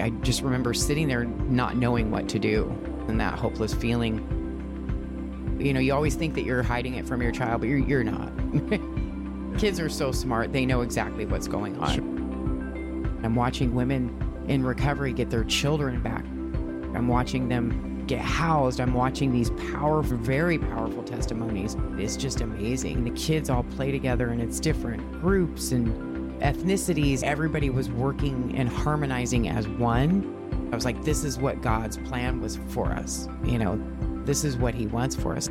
I just remember sitting there not knowing what to do and that hopeless feeling. You know, you always think that you're hiding it from your child, but you're, you're not. Kids are so smart, they know exactly what's going on. I'm watching women in recovery get their children back. I'm watching them get housed. I'm watching these powerful, very powerful testimonies. It's just amazing. The kids all play together and it's different groups and ethnicities. Everybody was working and harmonizing as one. I was like, this is what God's plan was for us. You know, this is what He wants for us.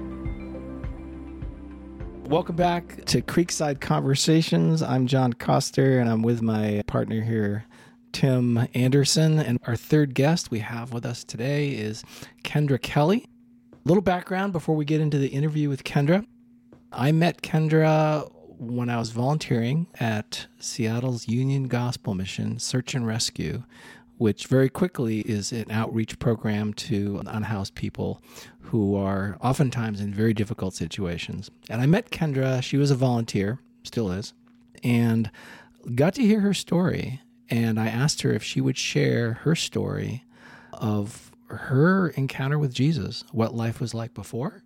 Welcome back to Creekside Conversations. I'm John Coster and I'm with my partner here, Tim Anderson. And our third guest we have with us today is Kendra Kelly. A Little background before we get into the interview with Kendra. I met Kendra when I was volunteering at Seattle's Union Gospel Mission Search and Rescue, which very quickly is an outreach program to unhoused people who are oftentimes in very difficult situations. And I met Kendra, she was a volunteer, still is, and got to hear her story. And I asked her if she would share her story of her encounter with Jesus, what life was like before,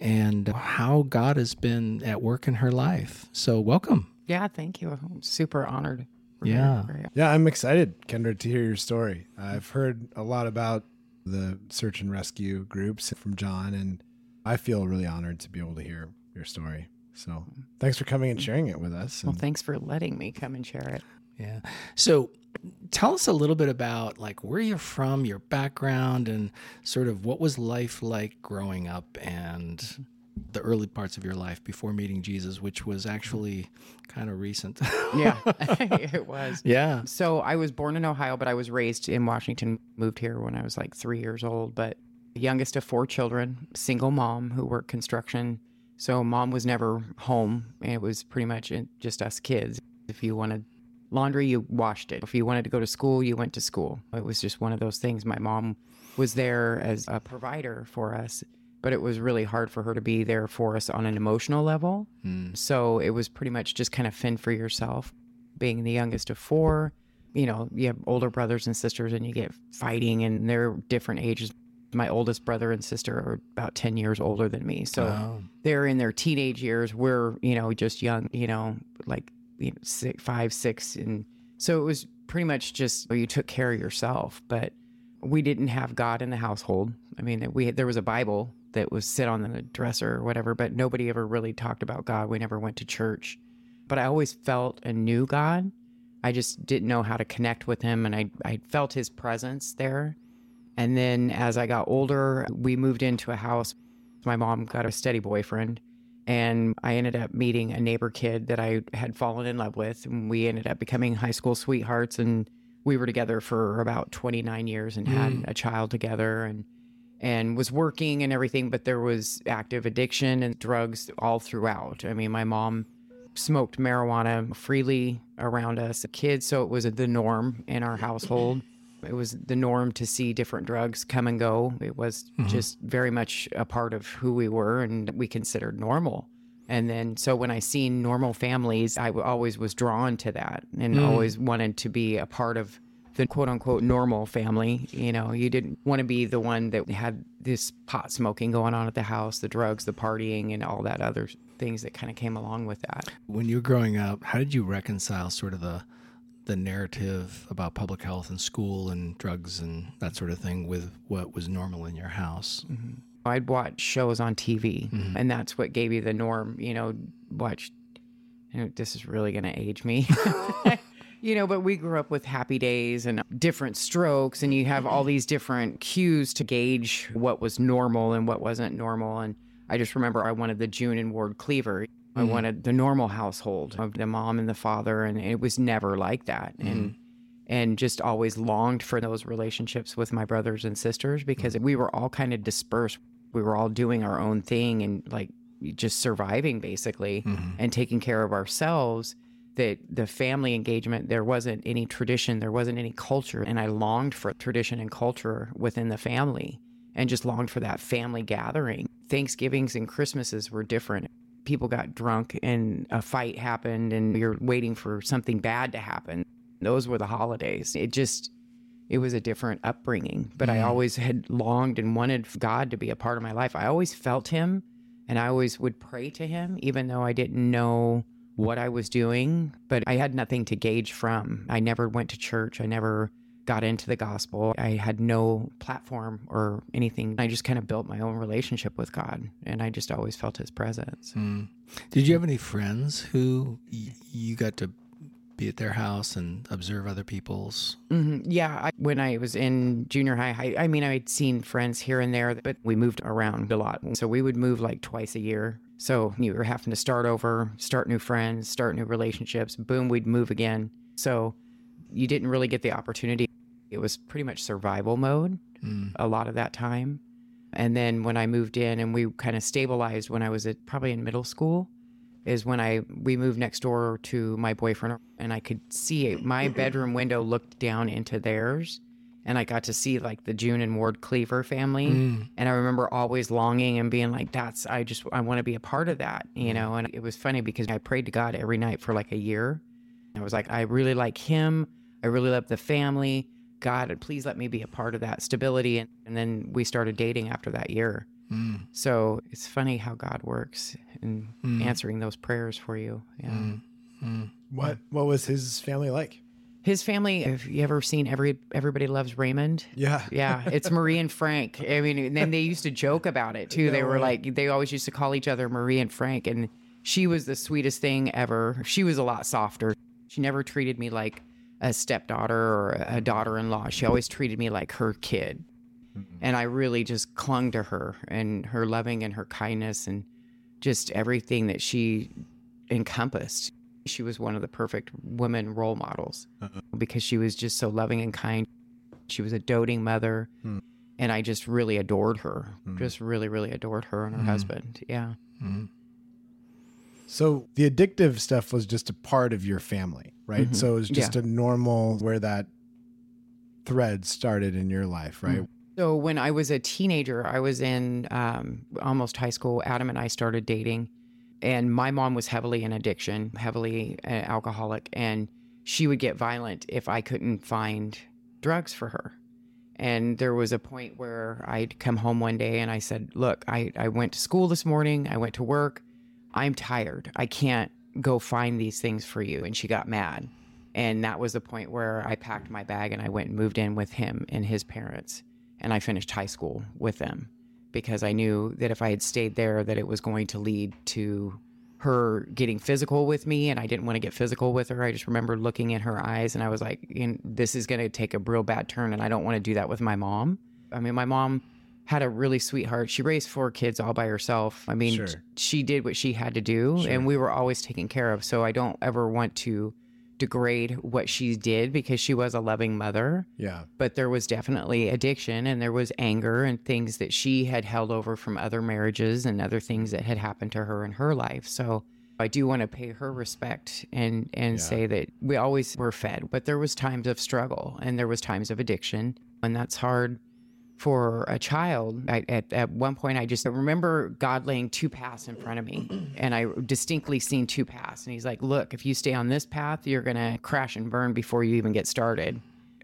and how God has been at work in her life. So, welcome. Yeah, thank you. I'm super honored. Yeah. Very- very- Yeah, I'm excited, Kendra, to hear your story. I've heard a lot about the search and rescue groups from John, and I feel really honored to be able to hear your story. So thanks for coming and sharing it with us. Well, thanks for letting me come and share it. Yeah. So tell us a little bit about like where you're from, your background, and sort of what was life like growing up and the early parts of your life before meeting Jesus, which was actually kind of recent. Yeah, it was. yeah. So I was born in Ohio, but I was raised in Washington. Moved here when I was like three years old. But youngest of four children, single mom who worked construction. So mom was never home. It was pretty much eh, just us kids. If you wanted laundry, you washed it. If you wanted to go to school, you went to school. It was just one of those things. My mom was there as a provider for us, but it was really hard for her to be there for us on an emotional level. Hmm. So it was pretty much just kind of fend for yourself. Being the youngest of four, you know, you have older brothers and sisters and you get fighting and they're different ages. My oldest brother and sister are about 10 years older than me. So Oh. they're in their teenage years. We're, you know, just young, you know, like you know, six, five, six. And so it was pretty much just you took care of yourself. But we didn't have God in the household. I mean, we there was a Bible that was sit on the dresser or whatever, but nobody ever really talked about God. We never went to church. But I always felt and knew God. I just didn't know how to connect with him and I I felt his presence there. And then as I got older, we moved into a house. My mom got a steady boyfriend and I ended up meeting a neighbor kid that I had fallen in love with and we ended up becoming high school sweethearts and we were together for about 29 years and had mm. a child together and and was working and everything but there was active addiction and drugs all throughout. I mean, my mom smoked marijuana freely around us kids so it was the norm in our household it was the norm to see different drugs come and go. It was mm-hmm. just very much a part of who we were and we considered normal. And then so when i seen normal families I always was drawn to that and mm. always wanted to be a part of the quote unquote normal family. You know you didn't want to be the one that had this pot smoking going on at the house the drugs the partying and all that other things that kind of came along with that. When you were growing up, how did you reconcile sort of the the narrative about public health and school and drugs and that sort of thing with what was normal in your house? Mm-hmm. I'd watch shows on TV, mm-hmm. and that's what gave you the norm. You know, watch. You know, this is really going to age me. you know, but we grew up with happy days and different strokes, and you have all these different cues to gauge what was normal and what wasn't normal. And I just remember I wanted the June and Ward Cleaver. I mm. wanted the normal household of the mom and the father, and it was never like that. And mm-hmm. and just always longed for those relationships with my brothers and sisters because mm-hmm. we were all kind of dispersed. We were all doing our own thing and like just surviving basically mm-hmm. and taking care of ourselves. That the family engagement, there wasn't any tradition, there wasn't any culture. And I longed for tradition and culture within the family and just longed for that family gathering. Thanksgivings and Christmases were different. People got drunk and a fight happened, and you're waiting for something bad to happen. Those were the holidays. It just, it was a different upbringing, but I always had longed and wanted God to be a part of my life. I always felt Him and I always would pray to Him, even though I didn't know what I was doing, but I had nothing to gauge from. I never went to church. I never got into the gospel. I had no platform or anything. I just kind of built my own relationship with God and I just always felt his presence. Mm. Did you have any friends who y- you got to be at their house and observe other people's? hmm Yeah. I, when I was in junior high, I, I mean, I'd seen friends here and there, but we moved around a lot. So we would move like twice a year. So you were having to start over, start new friends, start new relationships. Boom, we'd move again. So you didn't really get the opportunity. It was pretty much survival mode Mm. a lot of that time. And then when I moved in and we kind of stabilized when I was at probably in middle school is when I we moved next door to my boyfriend and I could see it. my bedroom window looked down into theirs and I got to see like the June and Ward Cleaver family Mm. and I remember always longing and being like that's I just I want to be a part of that, you know. And it was funny because I prayed to God every night for like a year. I was like I really like him. I really love the family. God, please let me be a part of that stability. And, and then we started dating after that year. Mm. So it's funny how God works in Mm. answering those prayers for you. Yeah. Mm. Mm. What what was his family like? His family, have you ever seen every Everybody Loves Raymond? Yeah. Yeah, it's Marie and Frank. I mean, and then they used to joke about it too. They were way. like, they always used to call each other Marie and Frank. And she was the sweetest thing ever. She was a lot softer. She never treated me like a stepdaughter or a daughter in law. She always treated me like her kid. Mm-hmm. And I really just clung to her and her loving and her kindness and just everything that she encompassed. She was one of the perfect women role models uh-huh. because she was just so loving and kind. She was a doting mother. Hmm. And I just really adored her. Hmm. Just really, really adored her and her hmm. husband. Yeah. Mm. So the addictive stuff was just a part of your family, right? Mhm. So it was just Yeah. a normal where that thread started in your life, right? So when I was a teenager, I was in um, almost high school. Adam and I started dating, and my mom was heavily in addiction, heavily uh, alcoholic, and she would get violent if I couldn't find drugs for her. And there was a point where I'd come home one day and I said, Look, I, I went to school this morning, I went to work, I'm tired. I can't go find these things for you. And she got mad. And that was the point where I packed my bag and I went and moved in with him and his parents. And I finished high school with them because I knew that if I had stayed there, that it was going to lead to her getting physical with me. And I didn't want to get physical with her. I just remember looking in her eyes and I was like, this is going to take a real bad turn. And I don't want to do that with my mom. I mean, my mom had a really sweet heart. She raised four kids all by herself. I mean, Sure. she did what she had to do, Sure. and we were always taken care of. So I don't ever want to degrade what she did because she was a loving mother. Yeah. But there was definitely addiction and there was anger and things that she had held over from other marriages and other things that had happened to her in her life. So I do want to pay her respect and and Yeah. say that we always were fed, but there was times of struggle and there was times of addiction, and that's hard for a child. I, at at one point, I just remember God laying two paths in front of me, and I distinctly seen two paths. And He's like, "Look, if you stay on this path, you're gonna crash and burn before you even get started,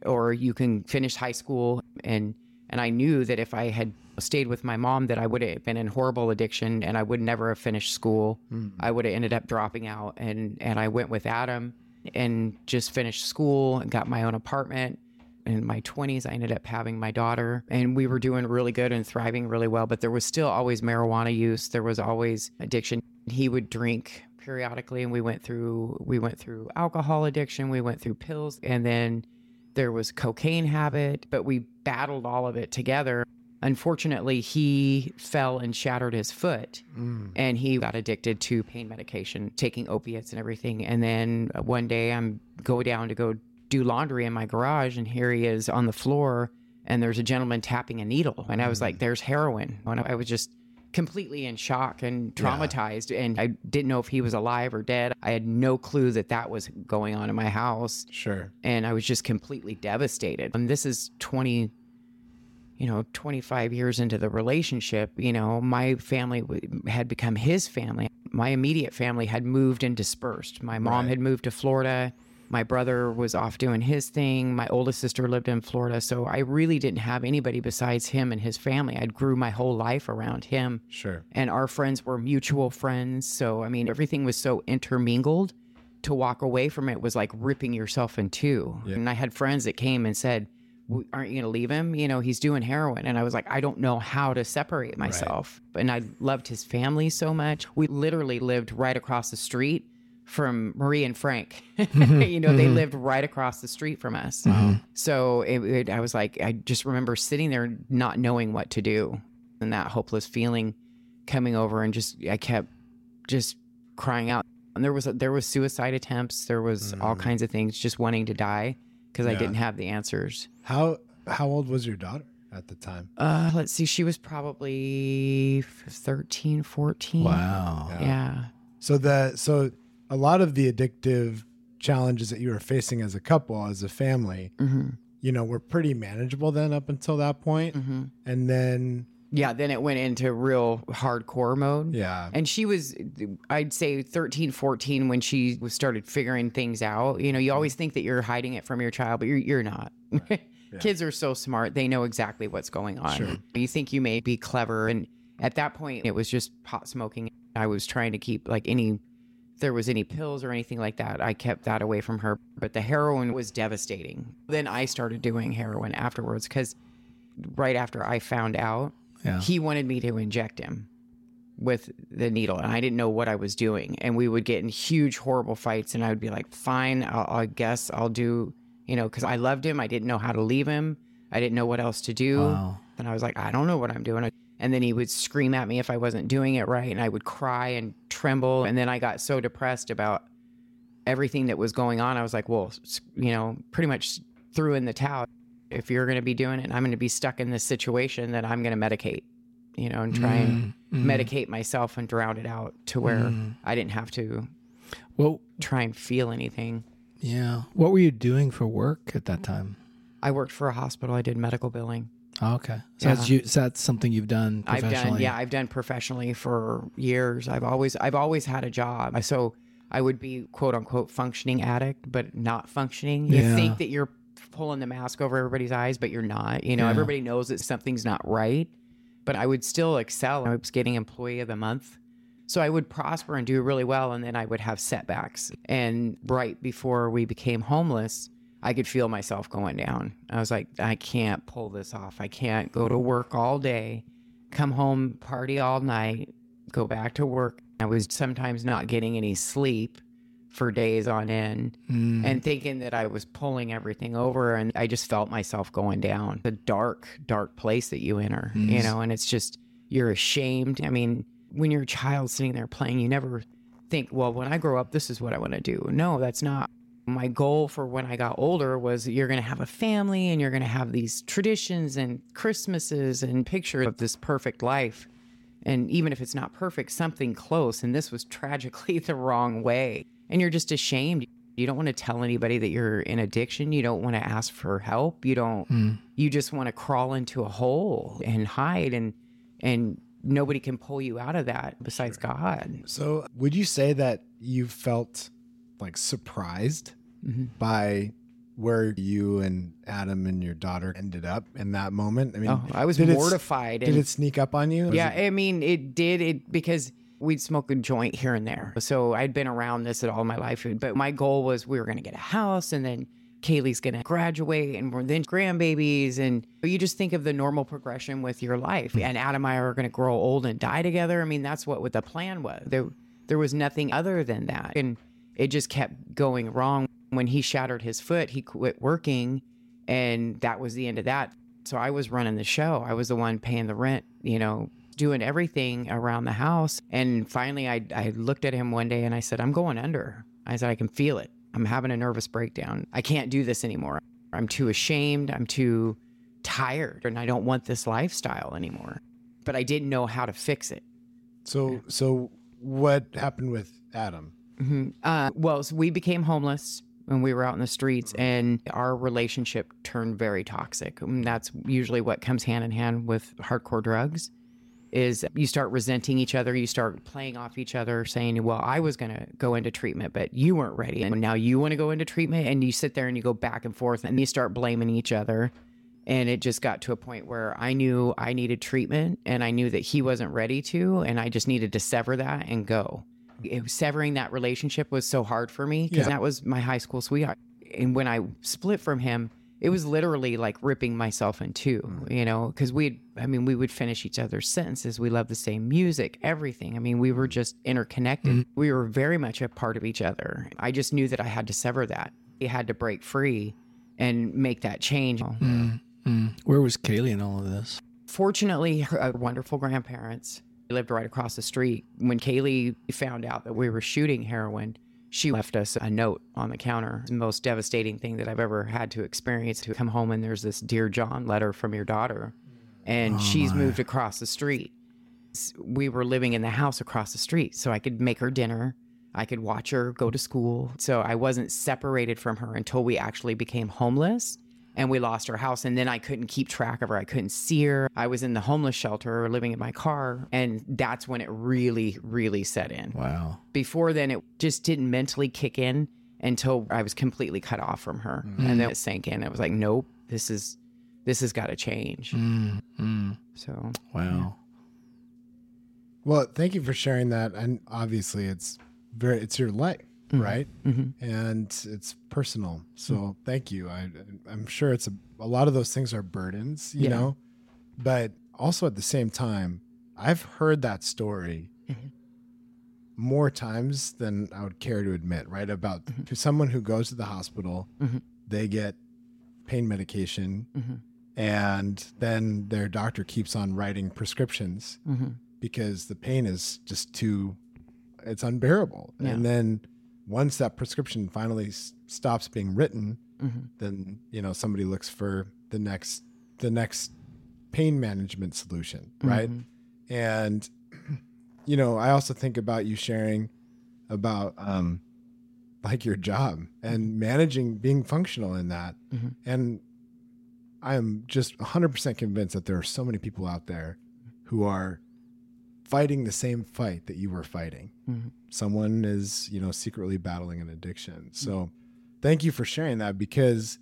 or you can finish high school." And and I knew that if I had stayed with my mom, that I would have been in horrible addiction, and I would never have finished school. Hmm. I would have ended up dropping out, and and I went with Adam and just finished school and got my own apartment in my 20s i ended up having my daughter and we were doing really good and thriving really well but there was still always marijuana use there was always addiction he would drink periodically and we went through we went through alcohol addiction we went through pills and then there was cocaine habit but we battled all of it together unfortunately he fell and shattered his foot Mm. and he got addicted to pain medication, taking opiates and everything. And then one day I'm go down to go do laundry in my garage, and here he is on the floor, and there's a gentleman tapping a needle, and I was like, mm. "There's heroin." And I was just completely in shock and traumatized, and I didn't know if he was alive or dead. I had no clue that that was going on in my house Sure. and I was just completely devastated. And this is 20 you know, 25 years into the relationship, you know, my family w- had become his family. My immediate family had moved and dispersed. My mom Right. had moved to Florida. My brother was off doing his thing. My oldest sister lived in Florida. So I really didn't have anybody besides him and his family. I grew my whole life around him. Sure. And our friends were mutual friends. So, I mean, everything was so intermingled. To walk away from it was like ripping yourself in two. Yeah. And I had friends that came and said, "W- Aren't you going to leave him? You know, he's doing heroin. And I was like, I don't know how to separate myself. And I loved his family so much. We literally lived right across the street from Marie and Frank. Mm-hmm. you know, they mm-hmm. lived right across the street from us. Uh-huh. So it, it, I was like, I just remember sitting there not knowing what to do and that hopeless feeling coming over and just, I kept just crying out. And there was, there was suicide attempts. There was all mm. kinds of things, just wanting to die because I didn't have the answers. How how old was your daughter at the time? Uh, let's see. She was probably 13, 14. Wow. Yeah. So the so a lot of the addictive challenges that you were facing as a couple, as a family, hmm you know, were pretty manageable then up until that point. hmm And then Yeah. Then it went into real hardcore mode. yeah. And she was, I'd say 13, 14 when she was started figuring things out. You know, you always think that you're hiding it from your child, but you're, you're not. Kids are so smart. They know exactly what's going on. Sure. You think you may be clever. And at that point, it was just pot smoking. I was trying to keep like any, there was any pills or anything like that, I kept that away from her. But the heroin was devastating. Then I started doing heroin afterwards because right after I found out, Yeah. he wanted me to inject him with the needle and i didn't know what i was doing and we would get in huge horrible fights and i would be like fine i'll, i guess i'll do you know because i loved him i didn't know how to leave him i didn't know what else to do Wow. and i was like i don't know what i'm doing and then he would scream at me if i wasn't doing it right and i would cry and tremble and then i got so depressed about everything that was going on i was like well you know pretty much threw in the towel if you're going to be doing it and i'm going to be stuck in this situation then i'm going to medicate you know and try and Mm, mm. medicate myself and drown it out to where Mm. I didn't have to Well, try and feel anything. yeah. What were you doing for work at that time? I worked for a hospital. I did medical billing. Oh, okay. So that's, you, so that's something you've done I've done yeah, I've done professionally for years. I've always I've always had a job. So I would be quote unquote functioning addict, but not functioning. You Yeah. think that you're pulling the mask over everybody's eyes, but you're not. You know, Yeah. everybody knows that something's not right. But I would still excel. I was getting employee of the month. So I would prosper and do really well, and then I would have setbacks. And right before we became homeless, I could feel myself going down. I was like, I can't pull this off. I can't go to work all day, come home, party all night, go back to work. I was sometimes not getting any sleep for days on end Mm. and thinking that I was pulling everything over. And I just felt myself going down the dark, dark place that you enter, you Mm. know, and it's just, you're ashamed. I mean, when you're a child sitting there playing, you never think, well, when I grow up, this is what I want to do. No, that's not. My goal for when I got older was you're going to have a family and you're going to have these traditions and Christmases and pictures of this perfect life. And even if it's not perfect, something close. And this was tragically the wrong way. And you're just ashamed. You don't want to tell anybody that you're in addiction. You don't want to ask for help. You don't, Mm. you just want to crawl into a hole and hide and, and nobody can pull you out of that besides God. So would you say that you felt like surprised Mhm. by where you and Adam and your daughter ended up in that moment? I mean, Oh, I was did it- mortified. did it sneak up on you? Yeah, it- I mean, it did it because we'd smoke a joint here and there. So I'd been around this at all my life. But my goal was we were going to get a house and then Kaylee's going to graduate and we're then grandbabies. And you just think of the normal progression with your life. And Adam and I are going to grow old and die together. I mean, that's what, what the plan was. There, there was nothing other than that. And it just kept going wrong. When he shattered his foot, he quit working. And that was the end of that. So I was running the show. I was the one paying the rent, you know, doing everything around the house. And finally, I, I looked at him one day and I said, I'm going under. I said, I can feel it. I'm having a nervous breakdown. I can't do this anymore. I'm too ashamed. I'm too tired and I don't want this lifestyle anymore. But I didn't know how to fix it. So so what happened with Adam? hmm Uh, well, so we became homeless when we were out in the streets, mm-hmm. and our relationship turned very toxic. And that's usually what comes hand in hand with hardcore drugs. is you start resenting each other. You start playing off each other, saying, Well, I was going to go into treatment, but you weren't ready. And now you want to go into treatment. And you sit there and you go back and forth and you start blaming each other. And it just got to a point where I knew I needed treatment and I knew that he wasn't ready to. And I just needed to sever that and go. It, severing that relationship was so hard for me because Yeah. that was my high school sweetheart. And when I split from him, it was literally like ripping myself in two, mm. you know, because we'd, I mean, we would finish each other's sentences. We loved the same music, everything. I mean, we were just interconnected. Mm-hmm. We were very much a part of each other. I just knew that I had to sever that. I had to break free and make that change. Mm-hmm. Mm-hmm. Where was Kaylee in all of this? Fortunately, her uh, wonderful grandparents lived right across the street. When Kaylee found out that we were shooting heroin, she left us a note on the counter. The most devastating thing that I've ever had to experience to come home and there's this Dear John letter from your daughter, and oh, she's moved across the street. We were living in the house across the street, so I could make her dinner. I could watch her go to school. So I wasn't separated from her until we actually became homeless and we lost our house. And then I couldn't keep track of her. I couldn't see her. I was in the homeless shelter or living in my car. And that's when it really, really set in. Wow. Before then, it just didn't mentally kick in until I was completely cut off from her. Mm. And then it sank in. I was like, nope, this is, this has got to change. Mm-hmm. So Wow. Well, thank you for sharing that. And obviously, it's very it's your life, Mm-hmm. right? Mm-hmm. And it's personal. So mm-hmm. thank you. I I'm sure it's a, a lot of those things are burdens, you Yeah. know, but also at the same time, I've heard that story more times than I would care to admit. Right about to someone who goes to the hospital, they get pain medication. And then their doctor keeps on writing prescriptions because the pain is just too it's unbearable Yeah. and then once that prescription finally s- stops being written Mm-hmm. then you know somebody looks for the next the next pain management solution right Mm-hmm. and you know i also think about you sharing about um like your job and managing being functional in that Mm-hmm. and i am just 100% convinced that there are so many people out there who are fighting the same fight that you were fighting. Mm-hmm. Someone is, you know, secretly battling an addiction. So thank you for sharing that because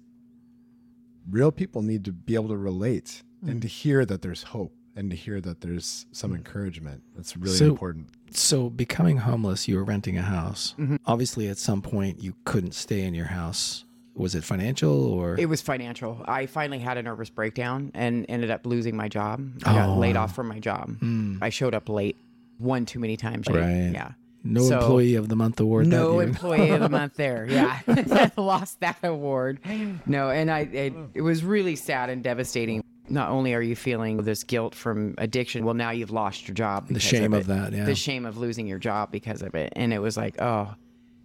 real people need to be able to relate and to hear that there's hope and to hear that there's some encouragement. That's really So- important. So, becoming homeless, you were renting a house. Mm-hmm. Obviously, at some point, you couldn't stay in your house. Was it financial or? It was financial. I finally had a nervous breakdown and ended up losing my job. I got Oh, laid wow. off from my job. Hmm. I showed up late, one too many times. Right. Yeah. no so- employee of the month award. No that year? employee of the month there. Yeah. Lost that award. No, and I it, it was really sad and devastating. Not only are you feeling this guilt from addiction, well now you've lost your job. The shame of, of that, yeah. The shame of losing your job because of it. And it was like, oh.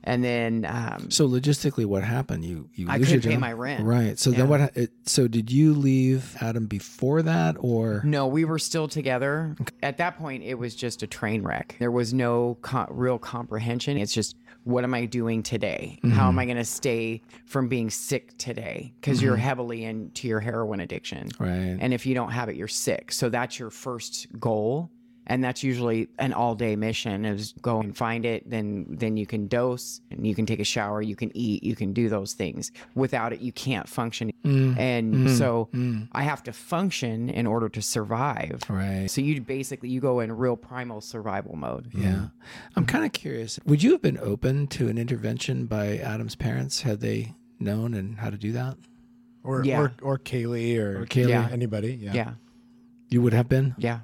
And then um, So logistically, what happened? You you I couldn't pay my rent. Right. So Yeah. then what? It, so did you leave Adam before that, or No, we were still together. At that point, it was just a train wreck. There was no co- real comprehension. It's just, what am I doing today? How am I going to stay from being sick today? Because you're heavily into your heroin addiction. right? And if you don't have it, you're sick. So that's your first goal. And that's usually an all day mission is go and find it. Then, then you can dose and you can take a shower, you can eat, you can do those things. Without it, you can't function. Mm. And mm-hmm. so mm. I have to function in order to survive. Right. So you basically, you go in real primal survival mode. Yeah. I'm kind of curious. Would you have been open to an intervention by Adam's parents had they known and how to do that? Or Yeah. or or Kaylee or, Or Kaylee? Yeah. anybody. Yeah. Yeah. You would have been. Yeah.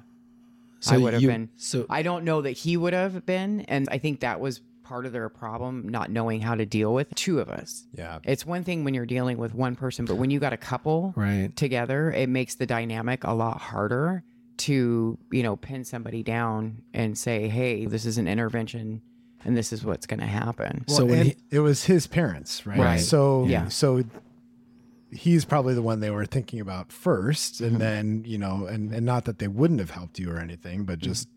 So I would have been. So I don't know that he would have been. And I think that was part of their problem, not knowing how to deal with two of us. Yeah. It's one thing when you're dealing with one person, but when you got a couple right. together, it makes the dynamic a lot harder to, you know, pin somebody down and say, hey, this is an intervention and this is what's going to happen. Well, So when he- it was his parents, right? Right. So Yeah. so he's probably the one they were thinking about 1st Mm-hmm. and then you know, and and not that they wouldn't have helped you or anything, Mm-hmm. but just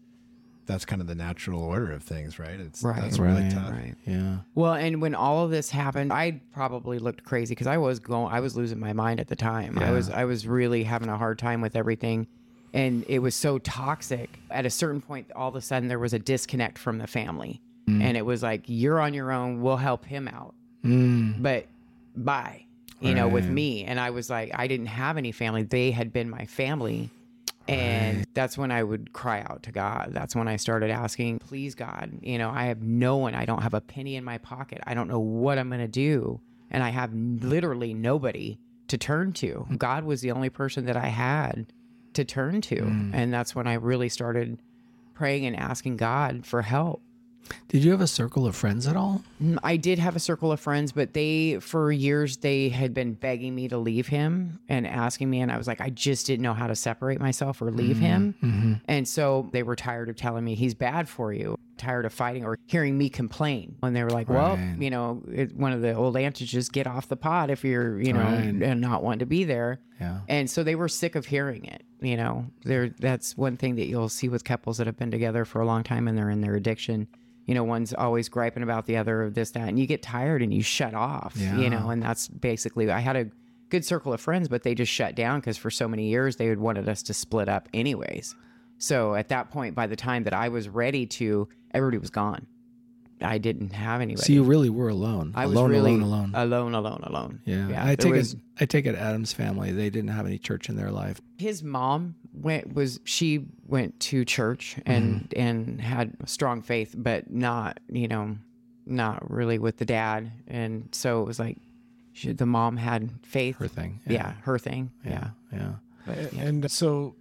that's kind of the natural order of things, right? It's Right. that's really Right. tough. Right. Yeah. Well, and when all of this happened, I probably looked crazy because I was going, I was losing my mind at the time. I was, I was really having a hard time with everything. And it was so toxic. At a certain point, all of a sudden, there was a disconnect from the family. And it was like, you're on your own. We'll help him out. But bye, you know, with me. And I was like, I didn't have any family. They had been my family. And that's when I would cry out to God. That's when I started asking, please, God, you know, I have no one. I don't have a penny in my pocket. I don't know what I'm going to do. And I have literally nobody to turn to. God was the only person that I had to turn to. Mm. And that's when I really started praying and asking God for help. Did you have a circle of friends at all? Mm, I did have a circle of friends, but they, for years, they had been begging me to leave him and asking me. And I was like, I just didn't know how to separate myself or leave him. And so they were tired of telling me he's bad for you, tired of fighting or hearing me complain. And they were like, well, Right. you know, it, one of the old antigens, get off the pot if you're, you know, Right. and not want to be there. Yeah. And so they were sick of hearing it. You know, there that's one thing that you'll see with couples that have been together for a long time and they're in their addiction. You know, one's always griping about the other, this, that, and you get tired and you shut off. Yeah. You know, and that's basically I had a good circle of friends, but they just shut down because for so many years they had wanted us to split up anyways. So at that point, by the time that I was ready to, everybody was gone. I didn't have anybody. So you really were alone. I was alone, really alone, alone. alone, alone, alone. yeah. I take was- it. I take it. Adam's family. They didn't have any church in their life. his mom went was she went to church and mm-hmm. and had strong faith but not you know not really with the dad and so it was like she, the mom had faith Her thing. yeah. her thing yeah, Yeah. But, yeah. And so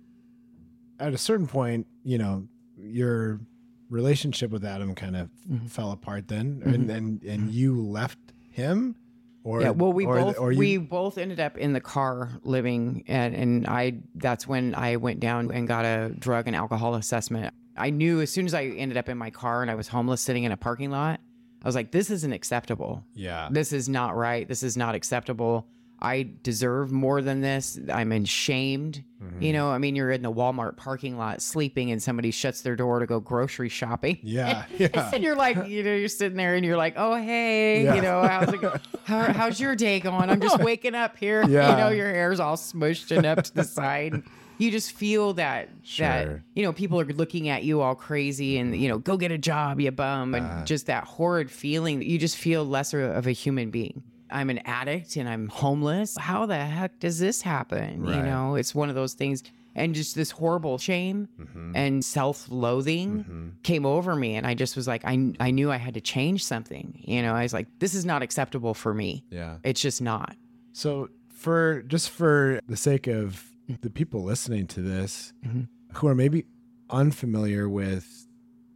at a certain point, you know, your relationship with Adam kind of Mm-hmm. fell apart then and, and and you left him or yeah well we or, both or you, we both ended up in the car living and and i that's when i went down and got a drug and alcohol assessment i knew as soon as i ended up in my car and i was homeless sitting in a parking lot i was like this isn't acceptable yeah. this is not right. This is not acceptable. I deserve more than this. I'm ashamed. Mm-hmm. You know, I mean, you're in the Walmart parking lot sleeping and somebody shuts their door to go grocery shopping. Yeah. Yeah. And you're like, you know, you're sitting there and you're like, oh, hey, Yeah. you know, how's it? How, how's your day going? I'm just waking up here. Yeah. You know, your hair's all smushed and up to the side. You just feel that, that, you know, people are looking at you all crazy and, you know, go get a job, you bum. And Uh. just that horrid feeling that you just feel lesser of a human being. I'm an addict and I'm homeless. How the heck does this happen? You know, it's one of those things. And just this horrible shame Mm-hmm. and self loathing came over me. And I just was like, I, I knew I had to change something. You know, I was like, this is not acceptable for me. Yeah. It's just not. So for just for the sake of the people listening to this Mm-hmm. who are maybe unfamiliar with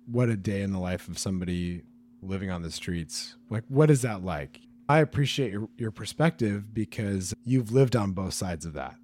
what a day in the life of somebody living on the streets, like what is that like? I appreciate your, your perspective because you've lived on both sides of that.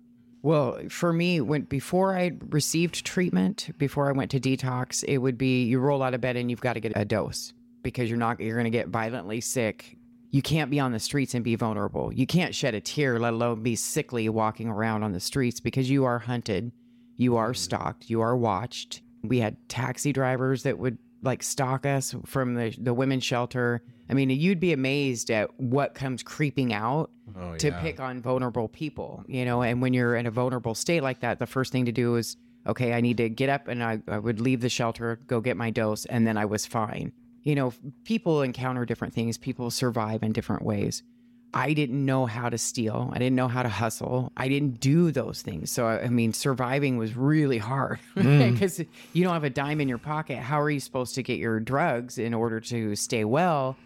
Well, for me, when before I received treatment, before I went to detox, it would be you roll out of bed and you've got to get a dose because you're not you're going to get violently sick. You can't be on the streets and be vulnerable. You can't shed a tear, let alone be sickly walking around on the streets because you are hunted, you are mm-hmm. stalked, you are watched. We had taxi drivers that would like stalk us from the the women's shelter. I mean, you'd be amazed at what comes creeping out Oh, to pick on vulnerable people, you know. And when you're in a vulnerable state like that, the first thing to do is, okay, I need to get up and I, I would leave the shelter, go get my dose, and then I was fine. You know, people encounter different things, people survive in different ways. I didn't know how to steal. I didn't know how to hustle. I didn't do those things. So, I mean, surviving was really hard hmm. because you don't have a dime in your pocket. How are you supposed to get your drugs in order to stay well?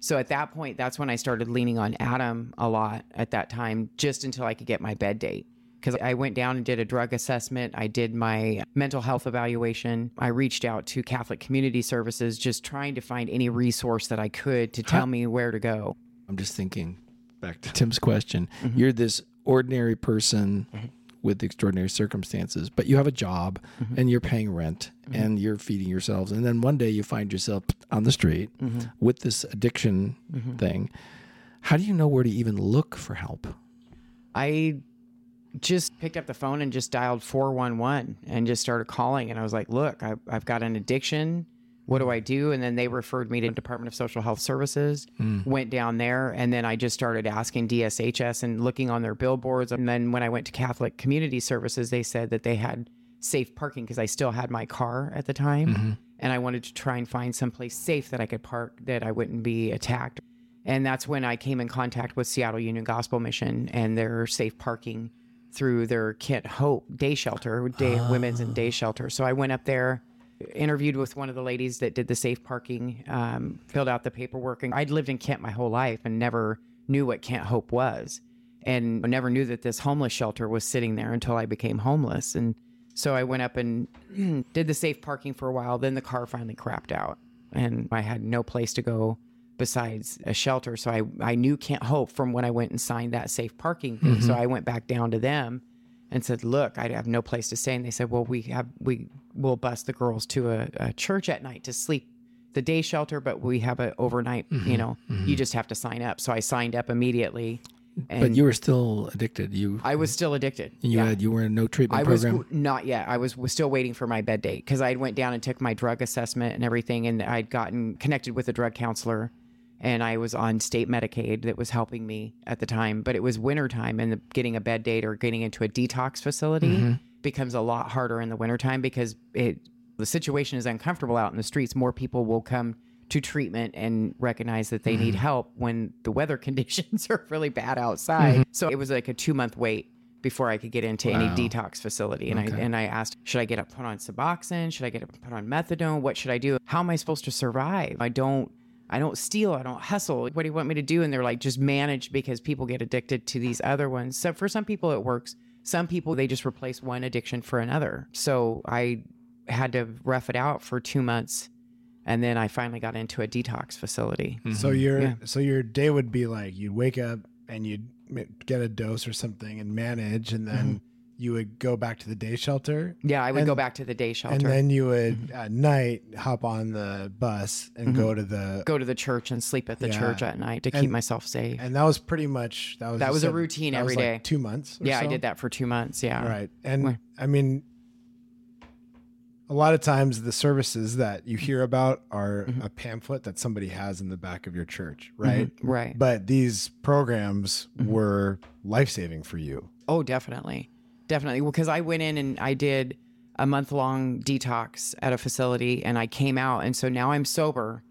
So at that point, that's when I started leaning on Adam a lot at that time, just until I could get my bed date. Because I went down and did a drug assessment. I did my mental health evaluation. I reached out to Catholic Community Services, just trying to find any resource that I could to tell me where to go. I'm just thinking back to Tim's question. Mm-hmm. You're this ordinary person mm-hmm. with extraordinary circumstances, but you have a job mm-hmm. and you're paying rent and you're feeding yourselves. And then one day you find yourself on the street with this addiction thing. How do you know where to even look for help? I just picked up the phone and just dialed 411 and just started calling. And I was like, look, I, I've got an addiction. What do mm. I do? And then they referred me to Department of Social Health Services, mm. went down there, and then I just started asking DSHS and looking on their billboards. And then when I went to Catholic Community Services, they said that they had safe parking because I still had my car at the time. Mm-hmm. And I wanted to try and find someplace safe that I could park that I wouldn't be attacked. And that's when I came in contact with Seattle Union Gospel Mission and their safe parking through their Kent Hope day shelter, day women's and ah. day shelter. So I went up there, interviewed with one of the ladies that did the safe parking, um, filled out the paperwork. And I'd lived in Kent my whole life and never knew what Kent Hope was. And I never knew that this homeless shelter was sitting there until I became homeless. And so I went up and did the safe parking for a while. Then the car finally crapped out and I had no place to go besides a shelter. So I, I knew Kent Hope from when I went and signed that safe parking thing. So I went back down to them and said, look, I have no place to stay. And they said, well, we have, we will bus the girls to a, a church at night to sleep the day shelter, but we have an overnight, you mm-hmm. know, you mm-hmm. just have to sign up. So I signed up immediately. And But you were still addicted. You I was still addicted. you Yeah. had you were in no treatment I was program. not yet. I was, was still waiting for my bed date because I went down and took my drug assessment and everything, and I'd gotten connected with a drug counselor, and I was on state Medicaid that was helping me at the time. But it was wintertime, and the, getting a bed date or getting into a detox facility mm-hmm. becomes a lot harder in the wintertime because it the situation is uncomfortable out in the streets. More people will come to treatment and recognize that they need mm-hmm. help when the weather conditions are really bad outside. Mm-hmm. So it was like a two month wait before I could get into any detox facility. And I and I asked, should I get up put on Suboxone? Should I get up put on methadone? What should I do? How am I supposed to survive? I don't I don't steal, I don't hustle. What do you want me to do? And they're like, just manage because people get addicted to these other ones. So for some people it works. Some people they just replace one addiction for another. So I had to rough it out for two months and then I finally got into a detox facility. Mm-hmm. So your Yeah. so your day would be like you'd wake up and you'd get a dose or something and manage, and then mm-hmm. You would go back to the day shelter, Yeah, I would And- go back to the day shelter. and then you would at night hop on the bus and go to the. go to the church and sleep at the Yeah. church at night to And- keep myself safe. And that was pretty much that was That was a said routine every like. Two months. or yeah, I did that for two months. Yeah. Right. And Where- I mean, a lot of times the services that you hear about are Mm-hmm. a pamphlet that somebody has in the back of your church, right? Right. But these programs Mm-hmm. were life saving for you. Oh, definitely. Definitely. Well, Because I went in and I did a month long detox at a facility and I came out. And so now I'm sober,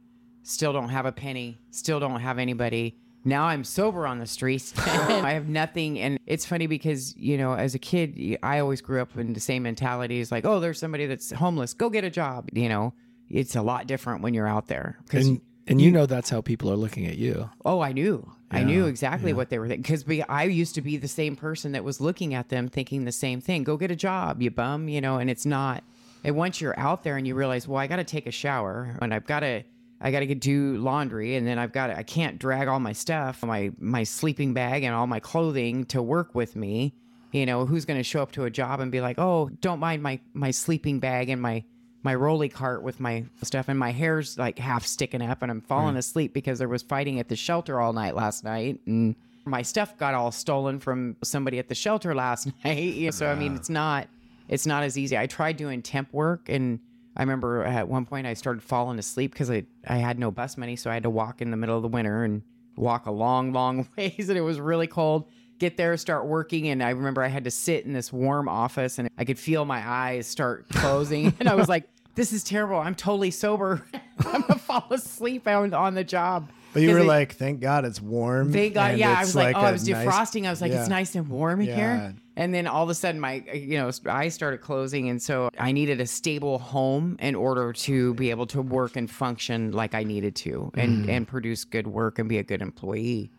still don't have a penny, still don't have anybody. Now I'm sober on the streets. I have nothing. And it's funny because, you know, as a kid, I always grew up in the same mentality as like, oh, there's somebody that's homeless, go get a job. You know, it's a lot different when you're out there. Because and and you know that's how people are looking at you. Oh, I knew. I knew exactly what they were thinking because I used to be the same person that was looking at them thinking the same thing. Go get a job, you bum, you know, and it's not. And once you're out there and you realize, well, I got to take a shower and I've got to I got to do laundry and then I've got I can't drag all my stuff, my my sleeping bag and all my clothing to work with me. You know, who's going to show up to a job and be like, "Oh, don't mind my my sleeping bag and my my rolly cart with my stuff and my hair's like half sticking up and I'm falling mm. asleep because there was fighting at the shelter all night last night and my stuff got all stolen from somebody at the shelter last night. So I mean, ah. it's not it's not as easy. I tried doing temp work and I remember at one point I started falling asleep because I, I had no bus money, so I had to walk in the middle of the winter and walk a long, long ways, and it was really cold. Get there, start working, and I remember I had to sit in this warm office, and I could feel my eyes start closing, and I was like, "This is terrible. I'm totally sober. I'm gonna fall asleep on, on the job." But you were they- like, thank God it's warm. they got yeah. I was like, oh, I was nice- defrosting. I was like, yeah. it's nice and warm in Yeah. here. And then all of a sudden, my you know eyes started closing, and so I needed a stable home in order to be able to work and function like I needed to, and mm. and produce good work and be a good employee.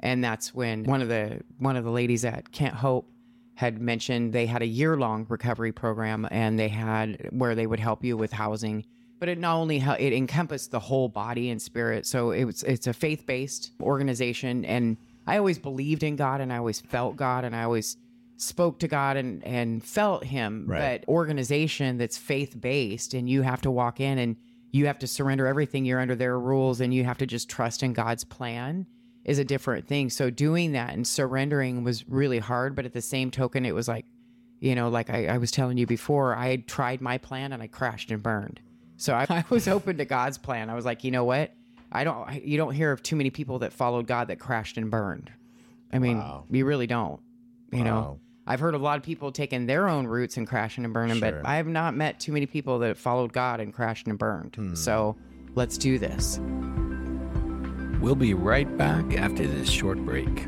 And that's when one of the one of the ladies at Kent Hope had mentioned they had a year long recovery program, and they had where they would help you with housing. But it not only hel- it encompassed the whole body and spirit. So it was it's a faith-based organization. And i always believed in god and i always felt god and i always spoke to god and and felt him. Right. but organization that's faith-based and you have to walk in and you have to surrender everything. You're under their rules and you have to just trust in god's plan is a different thing so doing that and surrendering was really hard but at the same token it was like you know, like I, I was telling you before, I had tried my plan and I crashed and burned. So I, I was open to God's plan. I was like, you know what? I don't. You don't hear of too many people that followed God that crashed and burned. I mean, Wow. you really don't. You know, I've heard a lot of people taking their own routes and crashing and burning, Sure. but I have not met too many people that followed God and crashed and burned. Hmm. So let's do this. We'll be right back after this short break.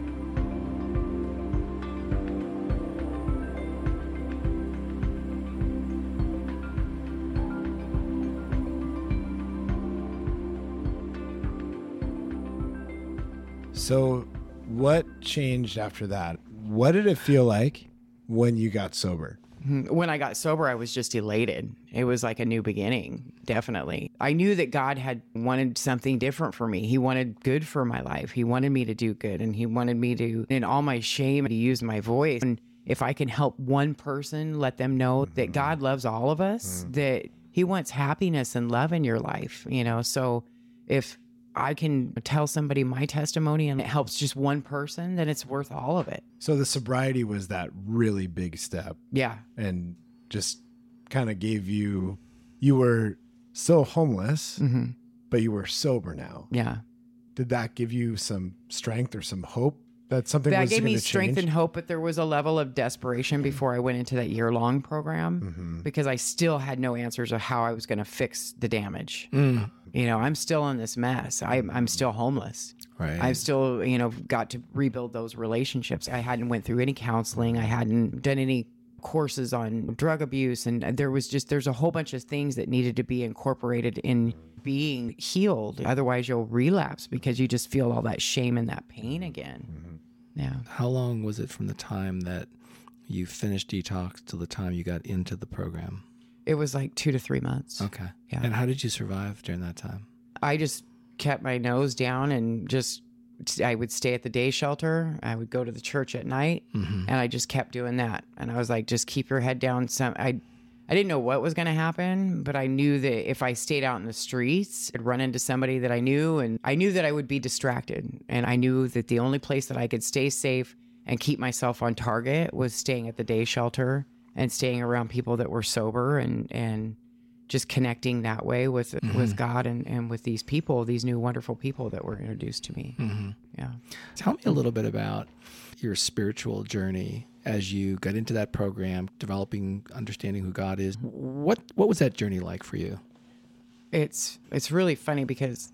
So, what changed after that? What did it feel like when you got sober? When I got sober, I was just elated. It was like a new beginning, definitely. I knew that God had wanted something different for me. He wanted good for my life. He wanted me to do good, and He wanted me to, in all my shame, to use my voice. And if I can help one person, let them know that mm-hmm. God loves all of us, mm. that He wants happiness and love in your life, you know? So if I can tell somebody my testimony and it helps just one person, then it's worth all of it. So, the sobriety was that really big step Yeah. and just kind of gave you, you were still homeless, hmm but you were sober now. Yeah. Did that give you some strength or some hope that something that gave me strength change? and hope but there was a level of desperation before i went into that year long program Mm-hmm. because i still had no answers of how i was going to fix the damage. Mm, you know i'm still in this mess. I'm, I'm still homeless. Right. i've still you know got to rebuild those relationships. I hadn't went through any counseling. I hadn't done any courses on drug abuse. And there was just there's a whole bunch of things that needed to be incorporated in being healed otherwise you'll relapse because you just feel all that shame and that pain again yeah How long was it from the time that you finished detox till the time you got into the program? It was like two to three months. Okay. Yeah. And how did you survive during that time? I just kept my nose down and just, I would stay at the day shelter. I would go to the church at night Mm-hmm. and I just kept doing that. And I was like, just keep your head down. Some, I, I didn't know what was going to happen, but I knew that if I stayed out in the streets, I'd run into somebody that I knew, and I knew that I would be distracted. And I knew that the only place that I could stay safe and keep myself on target was staying at the day shelter and staying around people that were sober and and just connecting that way with mm-hmm. with God and, and with these people, these new wonderful people that were introduced to me. Mm-hmm. Yeah. Tell me a little bit about your spiritual journey as you got into that program, developing understanding who God is. What what was that journey like for you? It's it's really funny because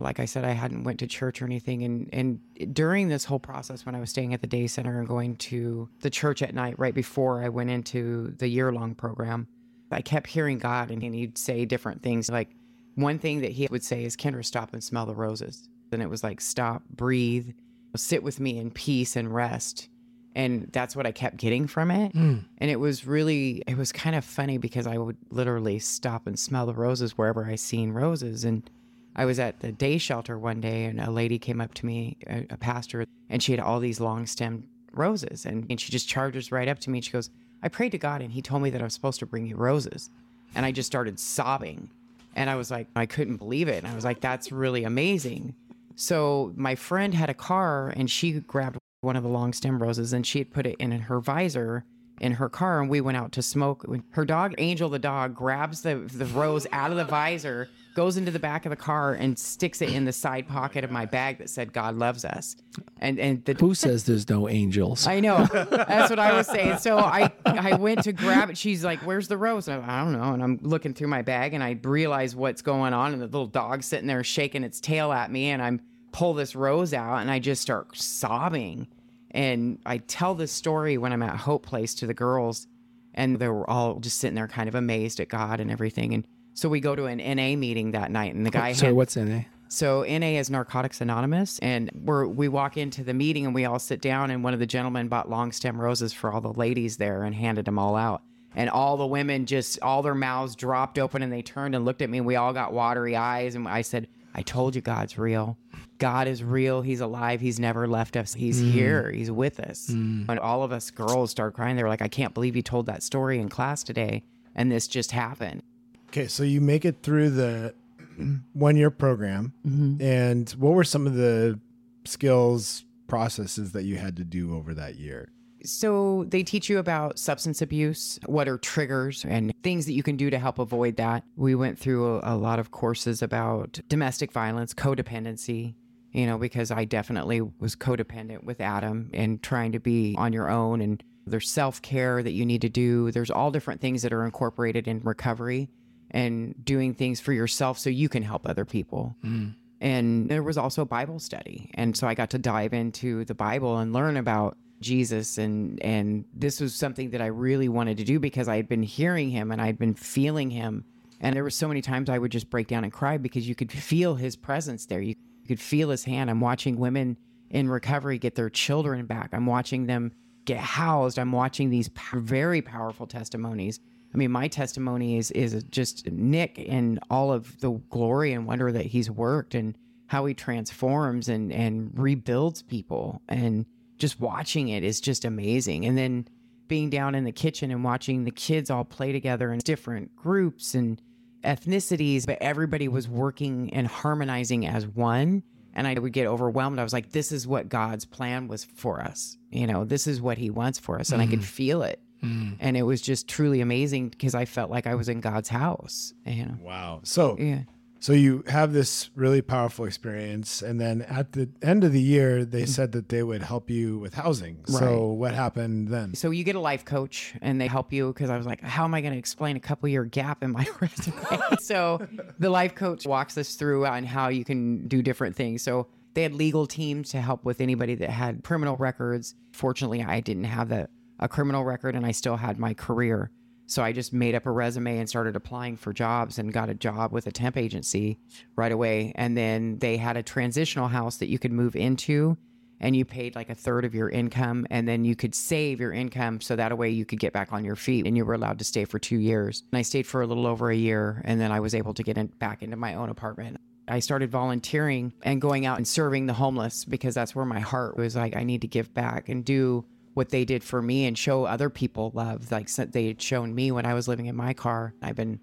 like I said I hadn't went to church or anything and and during this whole process when I was staying at the day center and going to the church at night right before I went into the year long program I kept hearing God and he'd say different things like one thing that he would say is Kendra stop and smell the roses and it was like stop breathe sit with me in peace and rest and that's what I kept getting from it. Hmm. And it was really it was kind of funny because I would literally stop and smell the roses wherever I seen roses. And I was at the day shelter one day and a lady came up to me a, a pastor and she had all these long stemmed roses. And, and she just charges right up to me. And she goes I prayed to God and he told me that I'm supposed to bring you roses. And I just started sobbing. And I was like I couldn't believe it. And I was like that's really amazing. So my friend had a car and she grabbed one of the long stem roses and she had put it in her visor in her car and we went out to smoke. Her dog, Angel the dog, grabs the, the rose out of the visor, goes into the back of the car and sticks it in the side pocket of my bag that said God loves us. And and the Who says there's no angels? I know. That's what I was saying. So I, I went to grab it. She's like, "Where's the rose?" And I'm, I don't know. And I'm looking through my bag, and I realize what's going on. And the little dog's sitting there shaking its tail at me, and I'm pull this rose out, and I just start sobbing. And I tell this story when I'm at Hope Place to the girls, and they were all just sitting there, kind of amazed at God and everything. And so we go to an NA meeting that night, and the guy Sorry, had- what's NA? so NA is Narcotics Anonymous, and we're we walk into the meeting and we all sit down, and one of the gentlemen bought long stem roses for all the ladies there and handed them all out. And all the women just all their mouths dropped open and they turned and looked at me. and We all got watery eyes, and I said, "I told you God's real. God is real. He's alive. He's never left us. He's mm. here. He's with us." Mm. And all of us girls started crying. They were like, "I can't believe you told that story in class today, and this just happened." Okay, so you make it through the one year program. Mm-hmm. And what were some of the skills, processes that you had to do over that year? So they teach you about substance abuse, what are triggers and things that you can do to help avoid that. We went through a, a lot of courses about domestic violence, codependency, you know, because I definitely was codependent with Adam and trying to be on your own and There's self care that you need to do. There's all different things that are incorporated in recovery and doing things for yourself so you can help other people. Mm. And there was also Bible study. And so I got to dive into the Bible and learn about Jesus and and this was something that I really wanted to do because I had been hearing him and I'd been feeling him and there were so many times I would just break down and cry because you could feel his presence there. You, could feel his hand. I'm watching women in recovery get their children back. I'm watching them get housed. I'm watching these p- very powerful testimonies. I mean, my testimony is is just Nick and all of the glory and wonder that he's worked and how he transforms and and rebuilds people and just watching it is just amazing. And then being down in the kitchen and watching the kids all play together in different groups and ethnicities, but everybody was working and harmonizing as one. And I would get overwhelmed. I was like, this is what God's plan was for us. You know, this is what he wants for us. And I could mm-hmm. feel it. Mm. And it was just truly amazing because I felt like I was in God's house. You know, Wow. So yeah. So you have this really powerful experience and then at the end of the year Mm. they said that they would help you with housing. So what happened then? So you get a life coach and they help you because I was like, how am I going to explain a couple year gap in my resume? so the life coach walks us through on how you can do different things. So they had legal teams to help with anybody that had criminal records. Fortunately, I didn't have a, a criminal record and I still had my career. So I just made up a resume and started applying for jobs and got a job with a temp agency right away. And then they had a transitional house that you could move into and you paid like a third of your income and then you could save your income so that way you could get back on your feet and you were allowed to stay for two years and i stayed for a little over a year and then i was able to get in, back into my own apartment i started volunteering and going out and serving the homeless because that's where my heart was like i need to give back and do what they did for me and show other people love like they had shown me when i was living in my car. I've been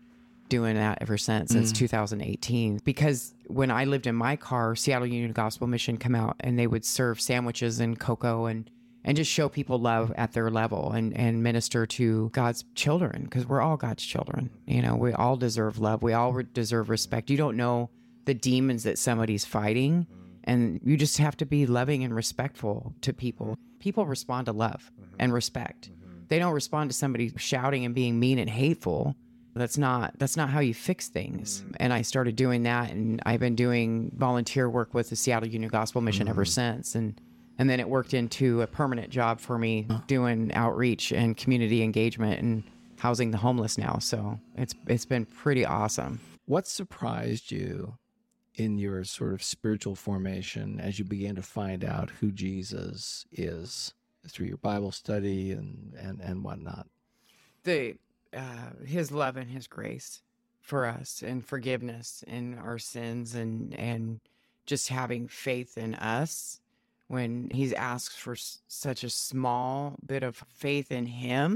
doing that ever since since mm. 2018 because when i lived in my car seattle union gospel mission come out and they would serve sandwiches and cocoa and and just show people love at their level and and minister to god's children because we're all god's children. You know we all deserve love. We all re- deserve respect. You don't know the demons that somebody's fighting and you just have to be loving and respectful to people people respond to love mm-hmm. and respect. Mm-hmm. They don't respond to somebody shouting and being mean and hateful. That's not that's not how you fix things. Mm. And i started doing that and i've been doing volunteer work with the seattle union gospel mission ever mm. since. And and then it worked into a permanent job for me doing outreach and community engagement and housing the homeless now. So it's it's been pretty awesome. What surprised you in your sort of spiritual formation as you began to find out who Jesus is through your Bible study and and and whatnot? the uh, his love and his grace for us and forgiveness in our sins and and just having faith in us when he's asked for s- such a small bit of faith in him